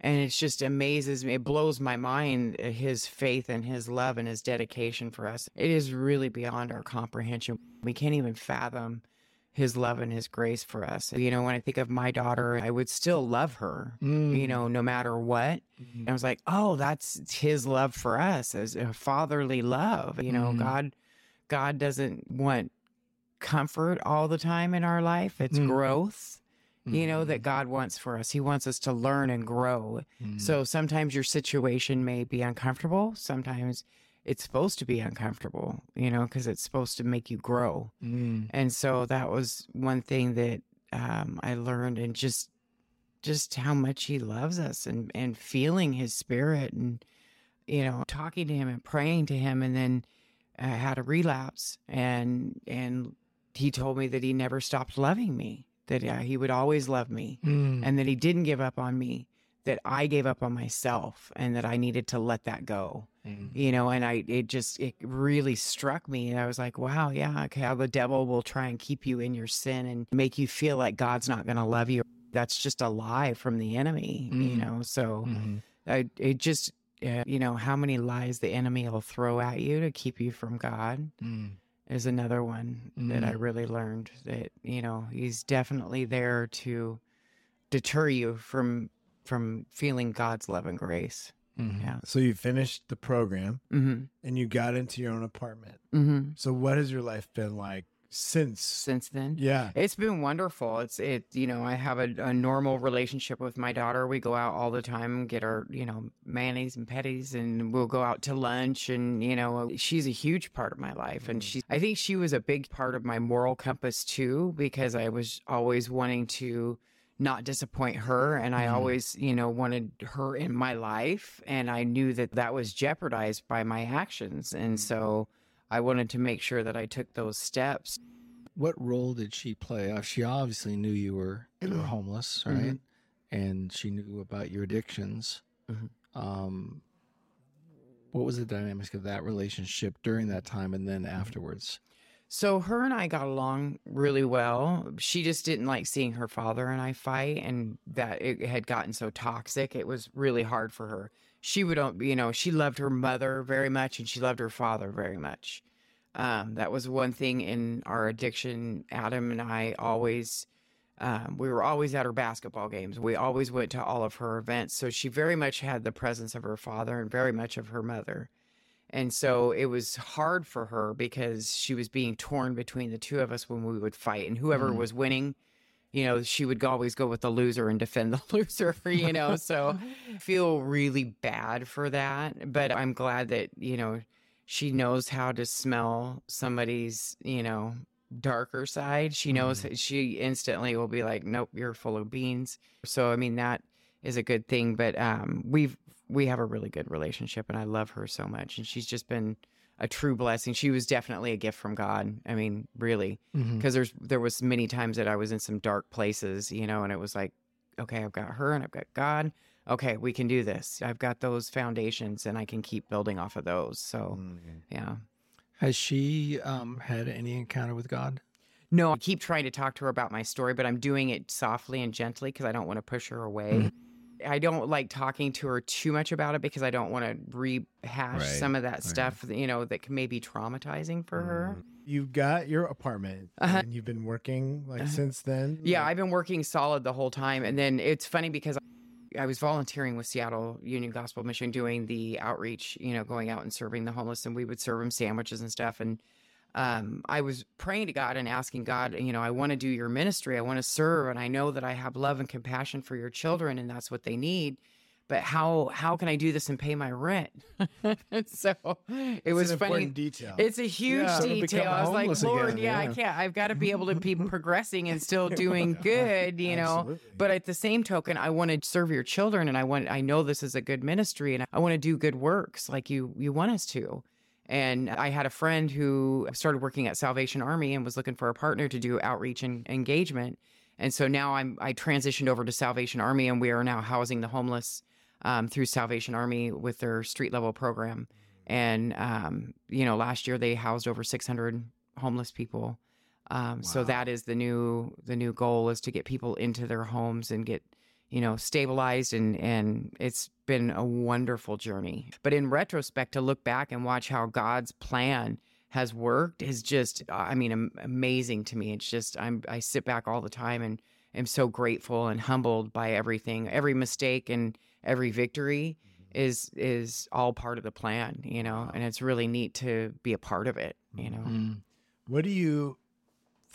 and it just amazes me it blows my mind uh, his faith and his love and his dedication for us. It is really beyond our comprehension. We can't even fathom his love and his grace for us. You know when i think of my daughter i would still love her you know no matter what. And i was like oh that's his love for us as a fatherly love. You know Mhm. god god doesn't want comfort all the time in our life it's Mm. growth you know that god wants for us. He wants us to learn and grow. So sometimes your situation may be uncomfortable sometimes it's supposed to be uncomfortable you know because it's supposed to make you grow. Mm. and so that was one thing that um, I learned, and just just how much he loves us, and and feeling his spirit, and you know, talking to him and praying to him, and then I had a relapse, and and he told me that he never stopped loving me, that uh, he would always love me, Mm. and that he didn't give up on me, that I gave up on myself, and that I needed to let that go Mm. you know and i it just it really struck me and i was like wow yeah okay how the devil will try and keep you in your sin and make you feel like god's not going to love you that's just a lie from the enemy you Mm. know so Mhm. I, it just uh, you know how many lies the enemy will throw at you to keep you from god Mm. Is another one that i really learned that you know he's definitely there to deter you from from feeling god's love and grace. Mhm. yeah. So you finished the program mm-hmm. and you got into your own apartment. mm-hmm. So what has your life been like since since then. yeah It's been wonderful. It's it you know I have a, a normal relationship with my daughter. We go out all the time, get our you know manis and pedis, and we'll go out to lunch. And you know she's a huge part of my life, and mm-hmm. she I think she was a big part of my moral compass too because I was always wanting to not disappoint her and I mm-hmm. always you know wanted her in my life and I knew that that was jeopardized by my actions and mm-hmm. so I wanted to make sure that I took those steps What role did she play? Uh, She obviously knew you were you were homeless, right? And she knew about your addictions. Mhm. Um, what was the dynamics of that relationship during that time and then afterwards? So her and I got along really well. She just didn't like seeing her father and I fight, and that it had gotten so toxic. It was really hard for her. She would, you know, she loved her mother very much, and she loved her father very much. Um, that was one thing in our addiction. Adam and I always, um, we were always at her basketball games. We always went to all of her events. So she very much had the presence of her father and very much of her mother. And so it was hard for her because she was being torn between the two of us when we would fight. And whoever was winning, you know, she would always go with the loser and defend the loser, you know. so feel really bad for that. But I'm glad that, you know, she knows how to smell somebody's, you know, darker side. She knows she instantly will be like, nope, you're full of beans. So, I mean, that is a good thing. But um, we've, we have a really good relationship and I love her so much. And she's just been a true blessing. She was definitely a gift from God. I mean, really, mm-hmm. because there's, there was many times that I was in some dark places, you know, and it was like, okay, I've got her and I've got God. Okay, we can do this. I've got those foundations and I can keep building off of those. So, mm-hmm. yeah. Has she um, had any encounter with God? No, I keep trying to talk to her about my story, but I'm doing it softly and gently because I don't want to push her away. Mm-hmm. I don't like talking to her too much about it because I don't want to rehash Right, some of that stuff, you know, that can maybe traumatizing for her. You've got your apartment Uh-huh. and you've been working like since then Yeah, Like, I've been working solid the whole time. And then it's funny because I was volunteering with Seattle Union Gospel Mission doing the outreach, you know, going out and serving the homeless, and we would serve them sandwiches and stuff. And um, I was praying to God and asking God, you know, I want to do your ministry. I want to serve. And I know that I have love and compassion for your children, and that's what they need. But how how can I do this and pay my rent? so it it's was an funny. important detail It's a huge Yeah. Detail. become I was like, Lord, again, yeah, I can't. I've got to be able to be progressing and still doing good, you know. Absolutely. But at the same token, I want to serve your children, and I want. I know this is a good ministry, and I want to do good works like you you want us to. And I had a friend who started working at Salvation Army and was looking for a partner to do outreach and engagement. And so now I'm I transitioned over to Salvation Army, and we are now housing the homeless um, through Salvation Army with their street level program. And um, you know, last year they housed over 600 homeless people. Um, So that is the new the new goal is to get people into their homes and get you know stabilized and and it's been a wonderful journey. But in retrospect, to look back and watch how God's plan has worked is just I mean amazing to me. It's just I'm I sit back all the time and am so grateful and humbled by everything. Every mistake and every victory is is all part of the plan, you know, and it's really neat to be a part of it, you know. Mm. what do you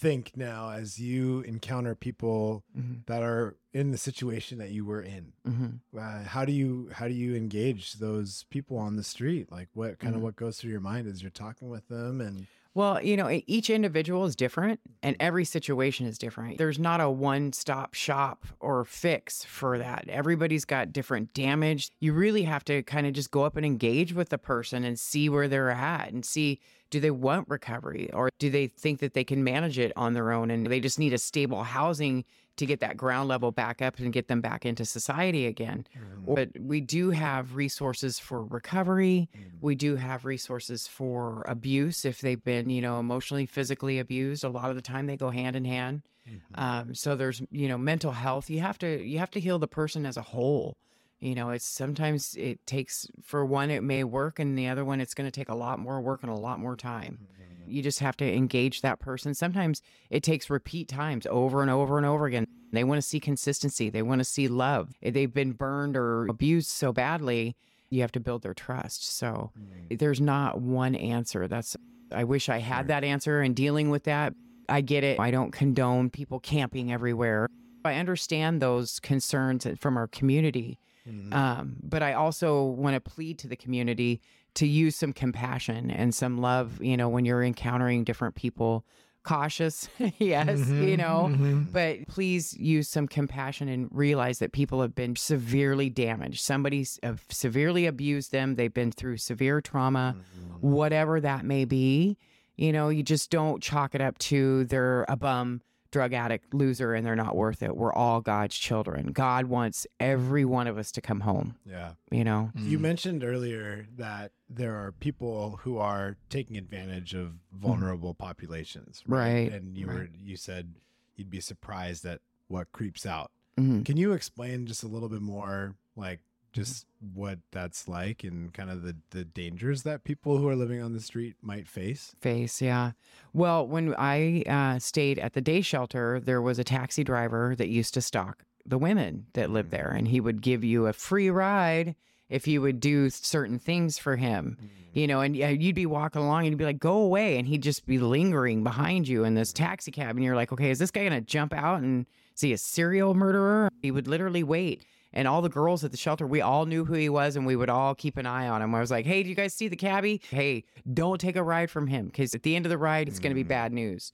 think now as you encounter people Mhm. that are in the situation that you were in Mhm. uh, how do you how do you engage those people on the street like what kind Mm-hmm. of what goes through your mind as you're talking with them and Well, you know, each individual is different and mm-hmm. every situation is different. There's not a one stop shop or fix for that. Everybody's got different damage. You really have to kind of just go up and engage with the person and see where they're at and see do they want recovery or do they think that they can manage it on their own and they just need a stable housing to get that ground level back up and get them back into society again. Mm-hmm. But we do have resources for recovery. Mm-hmm. We do have resources for abuse if they've been, you know, emotionally, physically abused. A lot of the time they go hand in hand. Mm-hmm. Um, so there's, you know, mental health. You have to you have to heal the person as a whole. You know, it's sometimes it takes for one it may work, and the other one it's going to take a lot more work and a lot more time. You just have to engage that person. Sometimes it takes repeat times over and over and over again. They want to see consistency. They want to see love. They've been burned or abused so badly, you have to build their trust. So mm. there's not one answer. That's I wish I had that answer and dealing with that. I get it. I don't condone people camping everywhere. I understand those concerns uh, from our community. Mm-hmm. Um, but I also want to plead to the community to use some compassion and some love, you know, when you're encountering different people. Cautious, yes, mm-hmm, you know, mm-hmm. but please use some compassion and realize that people have been severely damaged. Somebody's uh, severely abused them. They've been through severe trauma, mm-hmm. whatever that may be. You know, you just don't chalk it up to they're a bum drug addict, loser, and they're not worth it. We're all God's children. God wants every one of us to come home, Yeah. you know? You mentioned earlier that there are people who are taking advantage of vulnerable populations, Right, And you were you said you'd be surprised at what creeps out. Mhm. Can you explain just a little bit more, like just what that's like and kind of the the dangers that people who are living on the street might face? Face, yeah. Well, when I uh, stayed at the day shelter, there was a taxi driver that used to stalk the women that lived there, and he would give you a free ride if you would do certain things for him. You know, and uh, you'd be walking along and you'd be like, go away. And he'd just be lingering behind you in this taxi cab. And you're like, okay, is this guy going to jump out and is he a serial murderer? He would literally wait. And all the girls at the shelter, we all knew who he was and we would all keep an eye on him. I was like, hey, do you guys see the cabbie? Hey, don't take a ride from him because at the end of the ride, it's going to be mm. bad news.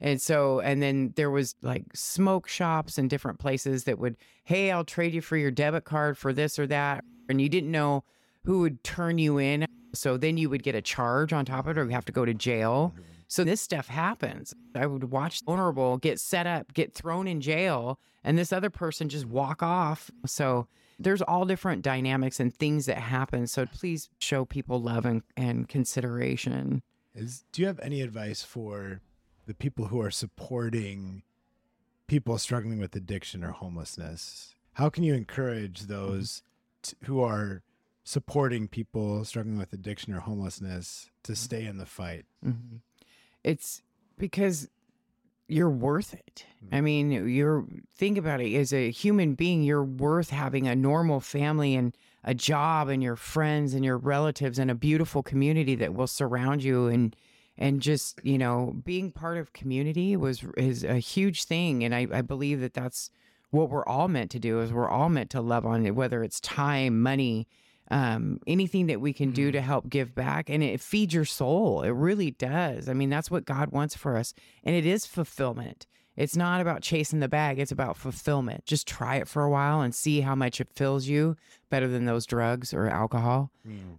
And so, and then there was like smoke shops and different places that would, hey, I'll trade you for your debit card for this or that. And you didn't know who would turn you in. So then you would get a charge on top of it or you have to go to jail. Mm-hmm. So this stuff happens. I would watch vulnerable get set up, get thrown in jail, and this other person just walk off. So there's all different dynamics and things that happen. So please show people love and, and consideration. Is do you have any advice for the people who are supporting people struggling with addiction or homelessness? How can you encourage those t- who are supporting people struggling with addiction or homelessness to mm-hmm. stay in the fight? Mm-hmm. It's because you're worth it. I mm-hmm. mean, you're think about it as a human being, you're worth having a normal family and a job and your friends and your relatives and a beautiful community that will surround you and and just, you know, being part of community was is a huge thing and I, I believe that that's what we're all meant to do is we're all meant to love on it, whether it's time, money, um, anything that we can do to help give back and it feeds your soul. It really does. I mean, that's what God wants for us. And it is fulfillment. It's not about chasing the bag, it's about fulfillment. Just try it for a while and see how much it fills you better than those drugs or alcohol.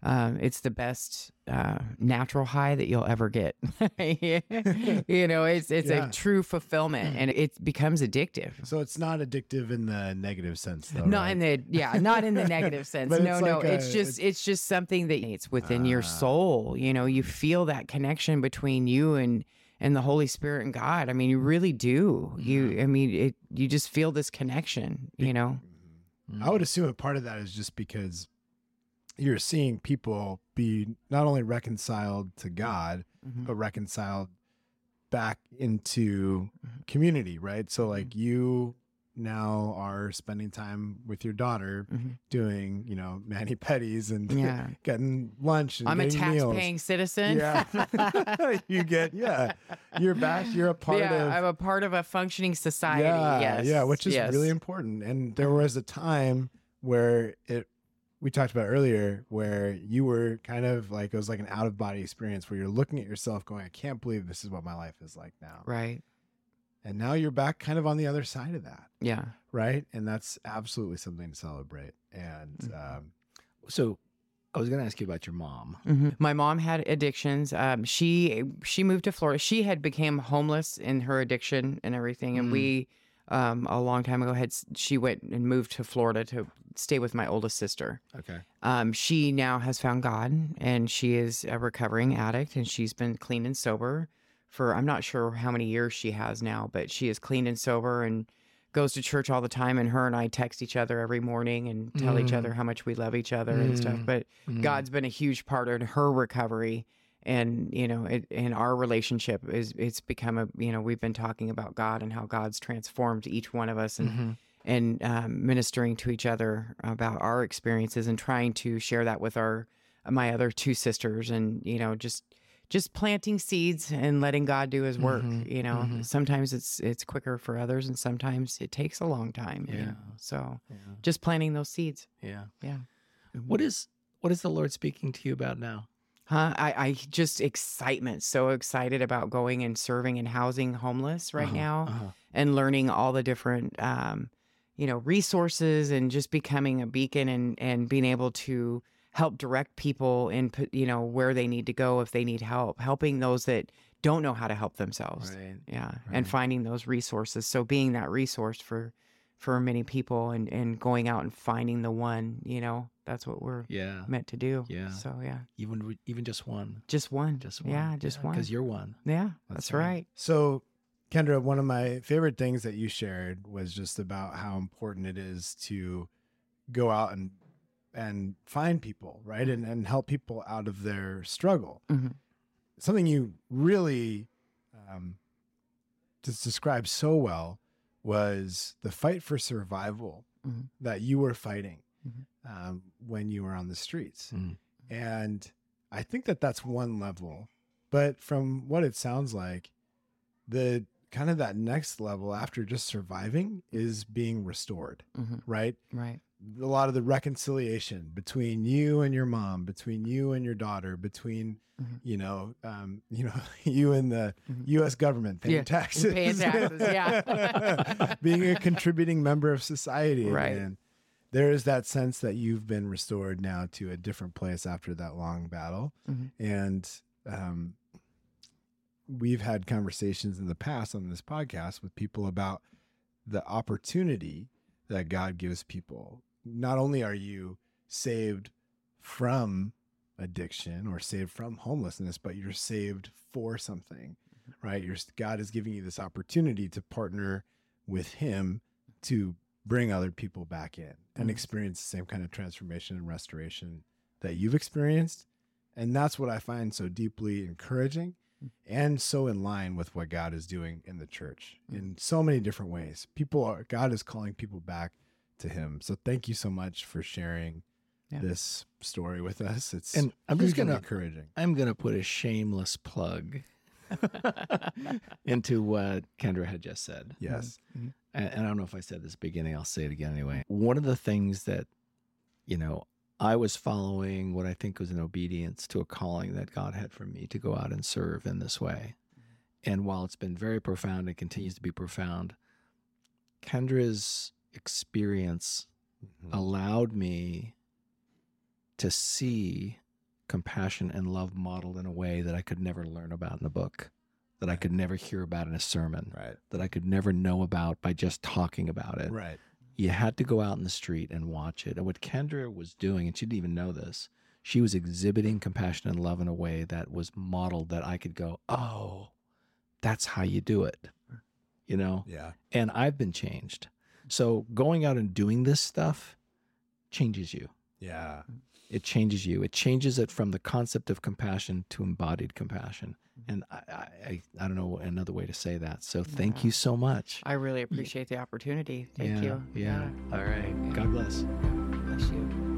Um, it's the best uh, natural high that you'll ever get. you know, it's it's Yeah. a true fulfillment and it becomes addictive. So it's not addictive in the negative sense, though. Not right? in the yeah, not in the negative sense. No, it's no, like it's a- just it's just something that it's within Ah. your soul. You know, you feel that connection between you and and the Holy Spirit and God. I mean, you really do. You, mm-hmm. I mean, it. You just feel this connection. You know. Mm-hmm. I would assume a part of that is just because you're seeing people be not only reconciled to God, Mhm. but reconciled back into mm-hmm. community, right? So, like, you now are spending time with your daughter Mhm. doing, you know, mani pedis and Yeah. getting lunch and I'm a tax meals. paying citizen. Yeah. you get, yeah. You're back, you're a part yeah, of I'm a part of a functioning society. yeah, yes. yeah, which is yes. really important. And there was a time where it we talked about earlier where you were kind of like it was like an out of body experience where you're looking at yourself going, I can't believe this is what my life is like now. right. And now you're back kind of on the other side of that, Yeah. right? And that's absolutely something to celebrate. And Mm-hmm. um, So I was going to ask you about your mom. Mhm. My mom had addictions. Um, she she moved to Florida. She had became homeless in her addiction and everything. And we, um, a long time ago, had she went and moved to Florida to stay with my oldest sister. Okay. Um, she now has found God, and she is a recovering addict, and she's been clean and sober for I'm not sure how many years she has now, but she is clean and sober and goes to church all the time. And her and I text each other every morning and tell each other mm. how much we love each other and stuff. Mm. But mm. God's been a huge part of her recovery. And you know, it, and our relationship is it's become a you know we've been talking about God and how God's transformed each one of us and mm-hmm. and um, ministering to each other about our experiences and trying to share that with our my other two sisters and you know just just planting seeds and letting God do his work, Mhm, you know. mhm. Sometimes it's it's quicker for others and sometimes it takes a long time. you know. So Yeah. just planting those seeds. Yeah. Yeah. What is what is the Lord speaking to you about now? Huh? I, I just excitement. So excited about going and serving and housing homeless right Uh-huh, now uh-huh. and learning all the different um, you know, resources and just becoming a beacon and and being able to help direct people in you know where they need to go if they need help, helping those that don't know how to help themselves. Right. Yeah, Right. and finding those resources. So being that resource for for many people and and going out and finding the one, you know, that's what we're Yeah. meant to do. Yeah. So yeah, Even even just one. just one. Just one. Yeah, just one. Because you're one. Yeah, that's, right. So, Kendra, one of my favorite things that you shared was just about how important it is to go out and and find people, right? And and help people out of their struggle. Mhm. Something you really um, just described so well was the fight for survival Mhm. that you were fighting Mhm. um, when you were on the streets. Mm. And I think that that's one level. But from what it sounds like, the kind of that next level after just surviving is being restored, Mhm. right? Right. A lot of the reconciliation between you and your mom, between you and your daughter, between Mhm. you know, um, you know, you and the Mhm. U.S. government paying Yeah, taxes, paying taxes, yeah. being a contributing member of society, Right. And there is that sense that you've been restored now to a different place after that long battle, Mhm. and um, we've had conversations in the past on this podcast with people about the opportunity that God gives people. Not only are you saved from addiction or saved from homelessness, but you're saved for something, mm-hmm. right? Your God is giving you this opportunity to partner with Him to bring other people back in and Mhm. experience the same kind of transformation and restoration that you've experienced. And that's what I find so deeply encouraging mm-hmm. and so in line with what God is doing in the church in mm-hmm. so many different ways. People are, God is calling people back to Him. So thank you so much for sharing Yeah. this story with us. It's And I'm just gonna- encouraging. I'm gonna put a shameless plug into what Kendra had just said. Yes. Mm-hmm. and, and I don't know if I said this beginning, I'll say it again anyway. One of the things that, you know, I was following what I think was an obedience to a calling that God had for me to go out and serve in this way. And while it's been very profound and continues to be profound, Kendra's experience Mhm. allowed me to see compassion and love modeled in a way that I could never learn about in a book, that I could never hear about in a sermon Right. that I could never know about by just talking about it. Right. You had to go out in the street and watch it. And what Kendra was doing, and she didn't even know this, she was exhibiting compassion and love in a way that was modeled that I could go, oh, that's how you do it. You know? Yeah. And I've been changed. So going out and doing this stuff changes you. Yeah. It changes you. It changes it from the concept of compassion to embodied compassion. And I, I, I- I don't know another way to say that. So thank Yeah. you so much. I really appreciate the opportunity. Thank yeah, you. Yeah. All right. God bless. Bless you.